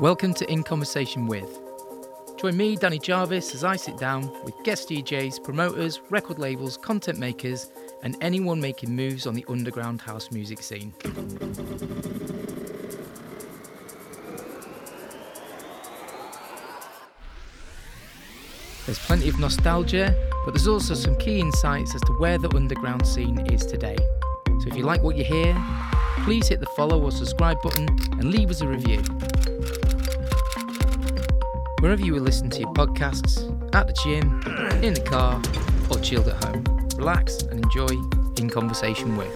Welcome to In Conversation With. Join me, Danny Jarvis, as I sit down with guest DJs, promoters, record labels, content makers, and anyone making moves on the underground house music scene. There's plenty of nostalgia, but there's also some key insights as to where the underground scene is today. So if you like what you hear, please hit the follow or subscribe button and leave us a review. Wherever you will listen to your podcasts, at the gym, in the car, or chilled at home, relax and enjoy In Conversation with.